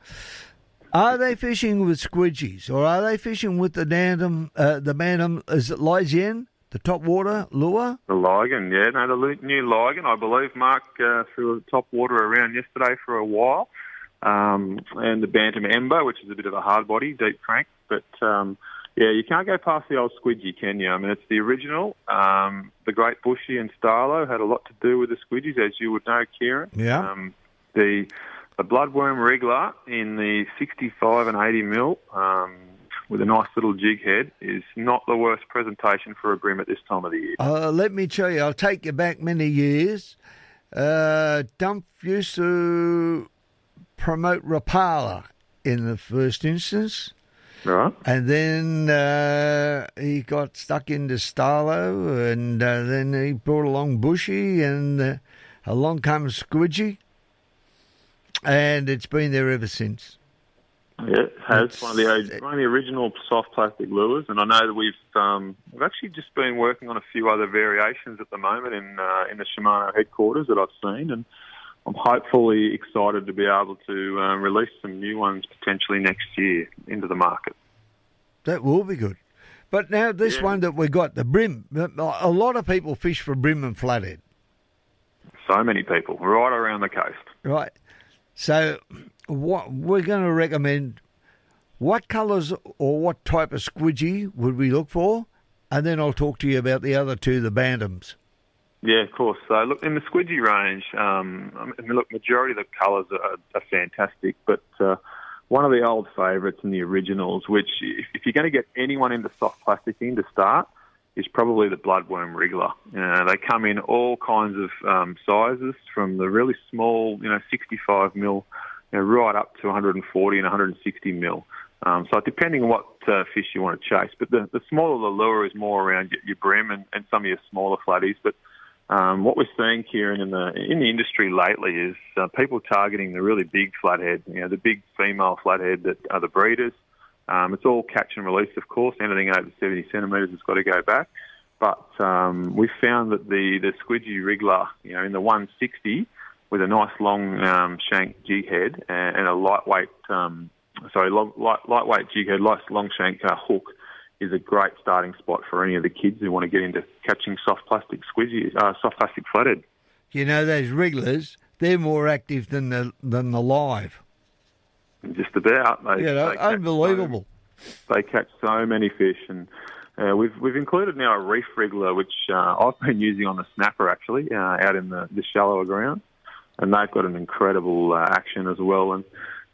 Are they fishing with squidgies, or are they fishing with the bantam? Uh, the bantam is it Lysian, the top water lure? The Ligon, yeah, no, the new Ligon. I believe Mark uh, threw the top water around yesterday for a while, um, and the Bantam Ember, which is a bit of a hard body, deep crank. But um, yeah, you can't go past the old squidgy, can you? I mean, it's the original. Um, the Great Bushy and Starlo had a lot to do with the squidgies, as you would know, Kieran. Yeah. Um, the the bloodworm wriggler in the 65 and 80 mil. Um, with a nice little jig head is not the worst presentation for a bream at this time of the year. Uh, let me tell you, I'll take you back many years. Uh, Dump used to promote Rapala in the first instance. Right. And then uh, he got stuck into Starlo, and uh, then he brought along Bushy, and uh, along comes Squidgy, and it's been there ever since. Yeah, it has one of the one of the original soft plastic lures, and I know that we've um, we've actually just been working on a few other variations at the moment in uh, in the Shimano headquarters that I've seen, and I'm hopefully excited to be able to uh, release some new ones potentially next year into the market. That will be good. But now this one that we got, the bream, a lot of people fish for bream and flathead, So many people right around the coast. right? So what we're going to recommend, what colours or what type of squidgy would we look for? And then I'll talk to you about the other two, the bantams. Yeah, of course. So look, in the squidgy range, um, I mean, look, majority of the colours are, are fantastic, but uh, one of the old favourites and the originals, which if, if you're going to get anyone into soft plasticing to start, is probably the bloodworm wriggler. They come in all kinds of um, sizes, from the really small, you know, 65 mil you know, right up to 140 and 160 mil. Um, so depending on what uh, fish you want to chase, but the, the smaller the lure is more around your, your bream and, and some of your smaller flatties. But um, what we're seeing, Kieran, in the in the industry lately is uh, people targeting the really big flathead, you know, the big female flathead that are the breeders. Um, it's all catch and release, of course. Anything over 70 centimetres has got to go back. But um, we found that the the squidgy wriggler, you know, in the 160 with a nice long um, shank jig head and, and a lightweight, um, sorry, long, light, lightweight jig head, nice long shank uh, hook is a great starting spot for any of the kids who want to get into catching soft plastic squidgy, uh, soft plastic flathead. You know those wrigglers, they're more active than the than the live. Just about. They, know, they unbelievable. So, they catch so many fish, and uh, we've we've included now a reef wriggler, which uh, I've been using on the snapper actually, uh, out in the, the shallower ground, and they've got an incredible uh, action as well. And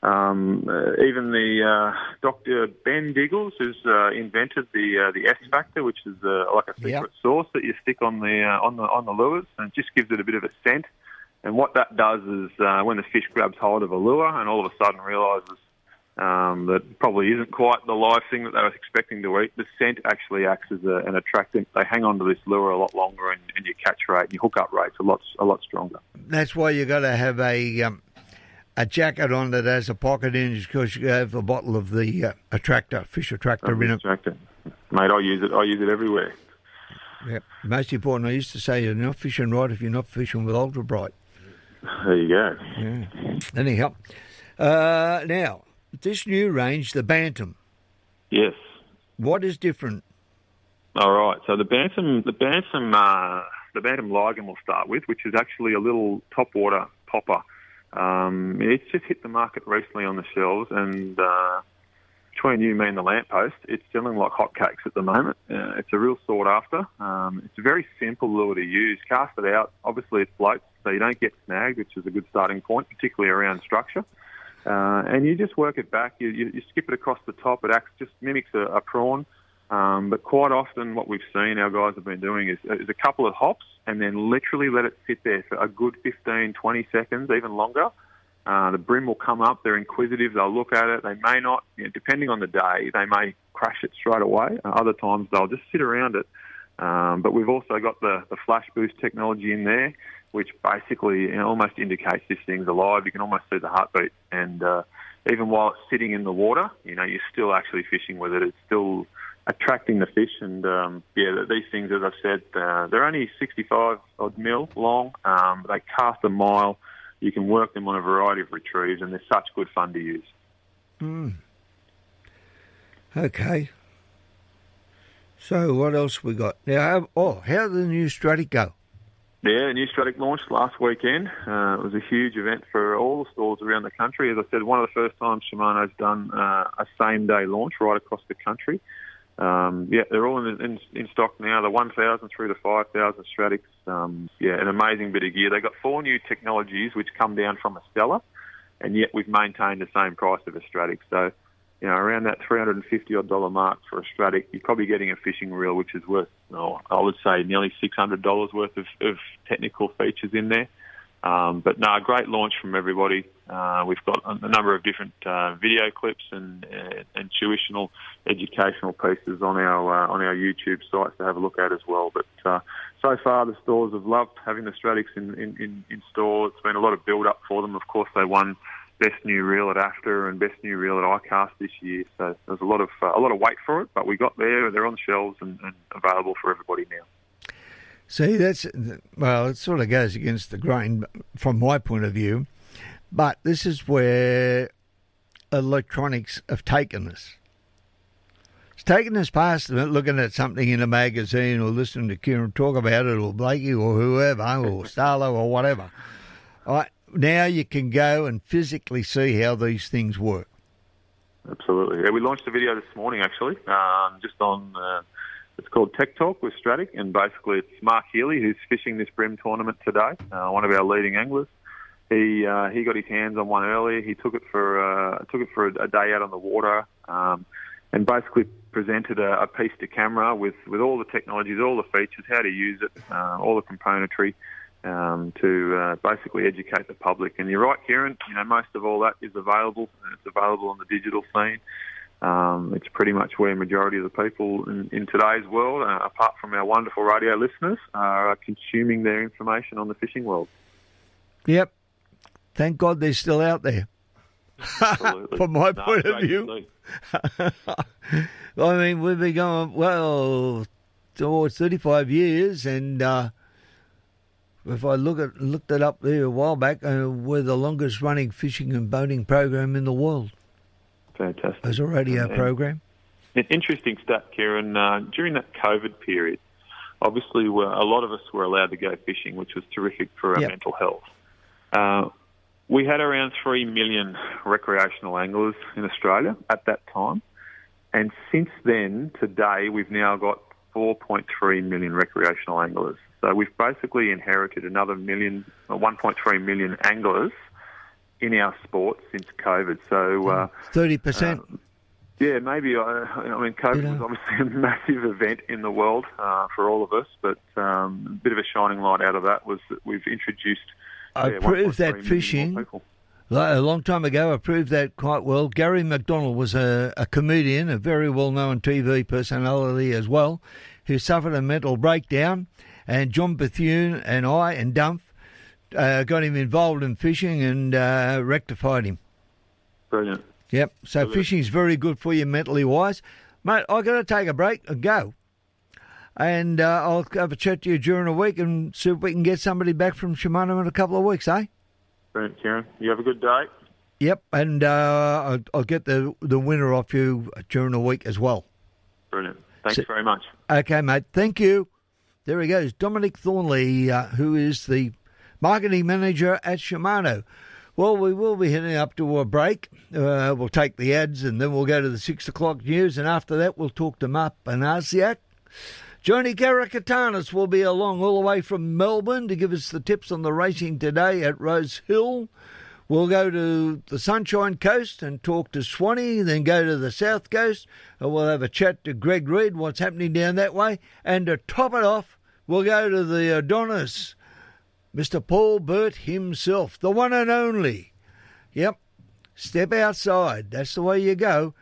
um, uh, even the uh, Dr. Ben Diggles who's uh, invented the uh, the S factor, which is uh, like a secret Yep. sauce that you stick on the uh, on the on the lures, and it just gives it a bit of a scent. And what that does is uh, when the fish grabs hold of a lure and all of a sudden realises um, that probably isn't quite the live thing that they were expecting to eat, the scent actually acts as a, an attractant. They hang on to this lure a lot longer, and, and your catch rate and your hookup rate's a lot a lot stronger. That's why you've got to have a um, a jacket on that has a pocket in it because you have a bottle of the uh, attractor, fish attractor in it. Attractant, mate. I use it. I use it everywhere. Yep. Most important, I used to say you're not fishing right if you're not fishing with ultra bright. There you go. Yeah. Anyhow, uh, now this new range, the Bantam. Yes. What is different? All right. So the bantam, the bantam, uh, the bantam ligon we'll start with, which is actually a little topwater popper. Um, it's just hit the market recently on the shelves, and uh, between you, me, and the lamppost, it's selling like hotcakes at the moment. Uh, it's a real sought after. Um, it's a very simple lure to use. Cast it out. Obviously, it floats, so you don't get snagged, which is a good starting point, particularly around structure. Uh, and you just work it back. You, you, you skip it across the top. It acts just mimics a, a prawn. Um, but quite often, what we've seen our guys have been doing is, is a couple of hops and then literally let it sit there for a good 15, 20 seconds, even longer. Uh, the bream will come up. They're inquisitive. They'll look at it. They may not, you know, depending on the day, they may crash it straight away. Other times, they'll just sit around it. Um, but we've also got the, the flash boost technology in there, which basically you know, almost indicates this thing's alive. You can almost see the heartbeat. And uh, even while it's sitting in the water, you know, you're still actually fishing with it. It's still attracting the fish. And um, yeah, these things, as I've said, uh, they're only 65 odd mil long. Um, they cast a mile. You can work them on a variety of retrieves, and they're such good fun to use. Hmm. Okay. So what else we got now? Oh, how did the new Stratic go? Yeah, the New Stratic launched last weekend. Uh, it was a huge event for all the stores around the country. As I said, one of the first times Shimano's done uh, a same day launch right across the country. Um, yeah, they're all in, in, in stock now. The 1,000 through to 5,000 Stratics. Um, yeah, an amazing bit of gear. They've got four new technologies which come down from a Stella, and yet we've maintained the same price of a Stratic. So, you know, around that 350 odd dollar mark for a Stratic, you're probably getting a fishing reel which is worth, I would say, nearly $600 worth of, of technical features in there. Um, but no, great launch from everybody. Uh, we've got a, a number of different uh, video clips and, uh, and tuitional, educational pieces on our uh, on our YouTube sites to have a look at as well. But uh, so far, the stores have loved having the Stratics in, in, in, in store. It's been a lot of build up for them. Of course, they won best new reel at AFTA and best new reel at ICAST this year. So there's a lot of uh, a lot of wait for it, but we got there. They're on shelves and, and available for everybody now. See, that's well, it sort of goes against the grain from my point of view, but this is where electronics have taken us. It's taken us past looking at something in a magazine or listening to Kieran talk about it, or Blakey or whoever, or Starlo or whatever. All right, now you can go and physically see how these things work. Absolutely. Yeah, we launched a video this morning actually, um, just on. Uh, it's called Tech Talk with Stratic, and basically it's Mark Healy who's fishing this bream tournament today. Uh, one of our leading anglers. He uh, he got his hands on one earlier. He took it for uh, took it for a, a day out on the water, um, and basically presented a, a piece to camera with, with all the technologies, all the features, how to use it, uh, all the componentry. Um, to uh, basically educate the public. And you're right, Kieran. You know, most of all that is available, and it's available on the digital scene. Um, it's pretty much where majority of the people in, in today's world, uh, apart from our wonderful radio listeners, are consuming their information on the fishing world. Yep. Thank God they're still out there. From my No, point of view. I mean, we've been going, well, towards 35 years, and uh, if I look at looked it up there a while back, uh, we're the longest running fishing and boating program in the world Fantastic. as a radio And- program. An interesting stat, Kieran. Uh, during that COVID period, obviously, a lot of us were allowed to go fishing, which was terrific for our Yep. mental health. Uh, we had around 3 million recreational anglers in Australia at that time. And since then, today, we've now got 4.3 million recreational anglers. So we've basically inherited another million, uh, 1.3 million anglers in our sport since COVID. So uh, 30%. yeah, maybe. Uh, I mean, COVID was obviously a massive event in the world uh, for all of us, but um, a bit of a shining light out of that was that we've introduced. I yeah, proved that fishing. A long time ago, I proved that quite well. Garry McDonald was a, a comedian, a very well known TV personality as well, who suffered a mental breakdown. And John Bethune and I and Dumph uh, got him involved in fishing and uh, rectified him. Brilliant. Yep. So Brilliant. fishing's very good for you mentally wise. Mate, i got to take a break and go. And uh, I'll have a chat to you during the week and see if we can get somebody back from Shimano in a couple of weeks, eh? Brilliant, Kieran. You have a good day. Yep, and uh, I'll, I'll get the the winner off you during the week as well. Brilliant. Thanks So- very much. Okay, mate. Thank you. There he goes, Dominic Thornley, uh, who is the marketing manager at Shimano. Well, we will be heading up to a break. Uh, we'll take the ads and then we'll go to the six o'clock news, and after that, we'll talk to Mark Banasiak. Johnny Karakatanis will be along all the way from Melbourne to give us the tips on the racing today at Rose Hill. We'll go to the Sunshine Coast and talk to Swanee, then go to the South Coast and we'll have a chat to Greg Reed, what's happening down that way. And to top it off, we'll go to the Adonis, Mr. Paul Burt himself, the one and only. Yep, step outside. That's the way you go.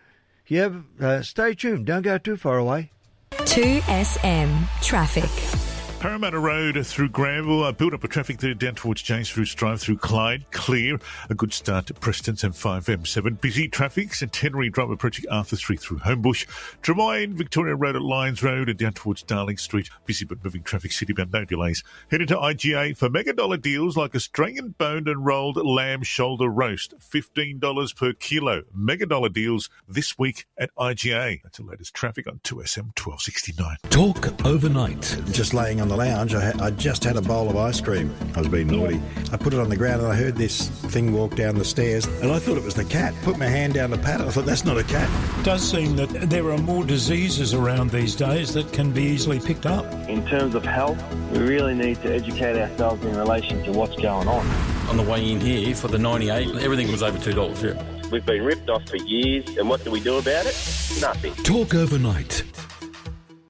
Yeah, uh, stay tuned. Don't go too far away. 2SM Traffic. Parramatta Road through Granville, uh, build up of traffic there down towards James Ruse Drive through Clyde, clear. A good start to Preston's and 5M7. Busy traffic, Centenary Drive approaching Arthur Street through Homebush. Drummoyne, Victoria Road at Lyons Road and down towards Darling Street. Busy but moving traffic, citybound, no delays. Headed to IGA for mega dollar deals like Australian boned and rolled lamb shoulder roast. $15 per kilo. Mega dollar deals this week at IGA. That's the latest traffic on 2SM 1269. Talk overnight. Just laying on the lounge, I, ha- I just had a bowl of ice cream. I was being naughty. I put it on the ground and I heard this thing walk down the stairs and I thought it was the cat. Put my hand down to pat it. I thought, that's not a cat. It does seem that there are more diseases around these days that can be easily picked up. In terms of health, we really need to educate ourselves in relation to what's going on. On the way in here for the 98, everything was over $2, yeah. We've been ripped off for years, and what do we do about it? Nothing. Talk overnight